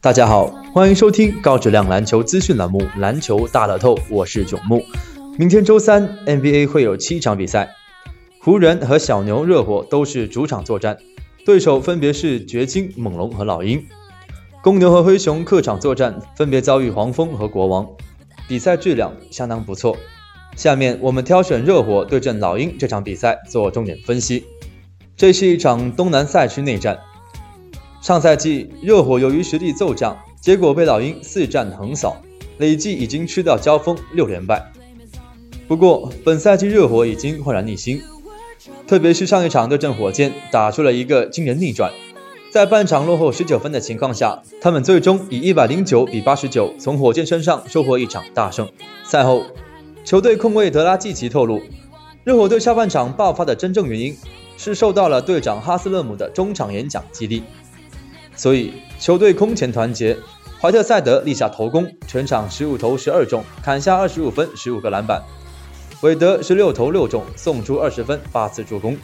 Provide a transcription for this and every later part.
大家好，欢迎收听高质量篮球资讯栏目《篮球大乐透》，我是囧木。明天周三 NBA 会有七场比赛，湖人和小牛、热火都是主场作战，对手分别是掘金、猛龙和老鹰。公牛和灰熊客场作战，分别遭遇黄蜂和国王，比赛质量相当不错。下面我们挑选热火对阵老鹰这场比赛做重点分析。这是一场东南赛区内战。上赛季热火由于实力骤降，结果被老鹰四战横扫，累计已经吃掉交锋六连败。不过本赛季热火已经焕然一新，特别是上一场对阵火箭，打出了一个惊人逆转。在半场落后十九分的情况下，他们最终以一百零九比八十九从火箭身上收获一场大胜。赛后，球队控卫德拉季奇透露，热火队下半场爆发的真正原因。是受到了队长哈斯勒姆的中场演讲激励，所以球队空前团结。怀特塞德立下头功，全场十五投十二中，砍下二十五分、十五个篮板。韦德十六投六中，送出二十分、八次助攻。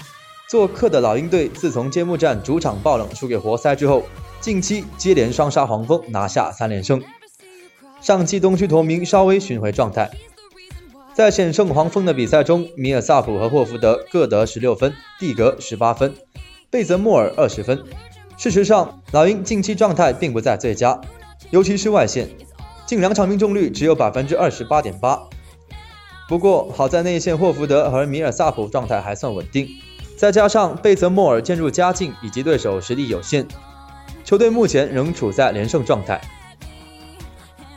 做客的老鹰队自从揭幕战主场爆冷输给活塞之后，近期接连双杀黄蜂，拿下三连胜。上季东区头名稍微寻回状态。在险胜黄蜂的比赛中，米尔萨普和霍福德各得十六分，蒂格十八分，贝泽莫尔二十分。事实上，老鹰近期状态并不在最佳，尤其是外线，近两场命中率只有百分之二十八点八。不过好在内线霍福德和米尔萨普状态还算稳定，再加上贝泽莫尔渐入佳境以及对手实力有限，球队目前仍处在连胜状态。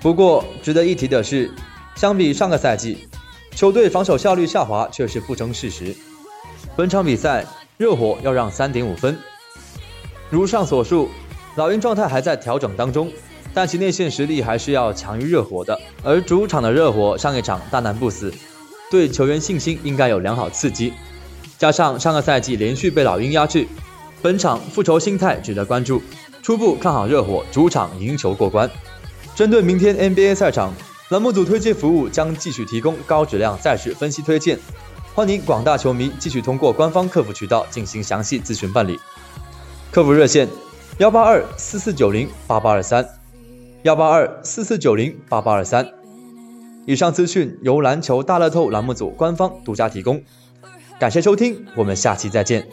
不过值得一提的是，相比上个赛季。球队防守效率下滑却是不争事实。本场比赛，热火要让三点五分。如上所述，老鹰状态还在调整当中，但其内线实力还是要强于热火的。而主场的热火上一场大难不死，对球员信心应该有良好刺激。加上上个赛季连续被老鹰压制，本场复仇心态值得关注。初步看好热火主场赢球过关。针对明天 NBA 赛场。栏目组推荐服务将继续提供高质量赛事分析推荐，欢迎广大球迷继续通过官方客服渠道进行详细咨询办理。客服热线：幺八二四四九零八八二三，幺八二四四九零八八二三。以上资讯由篮球大乐透栏目组官方独家提供，感谢收听，我们下期再见。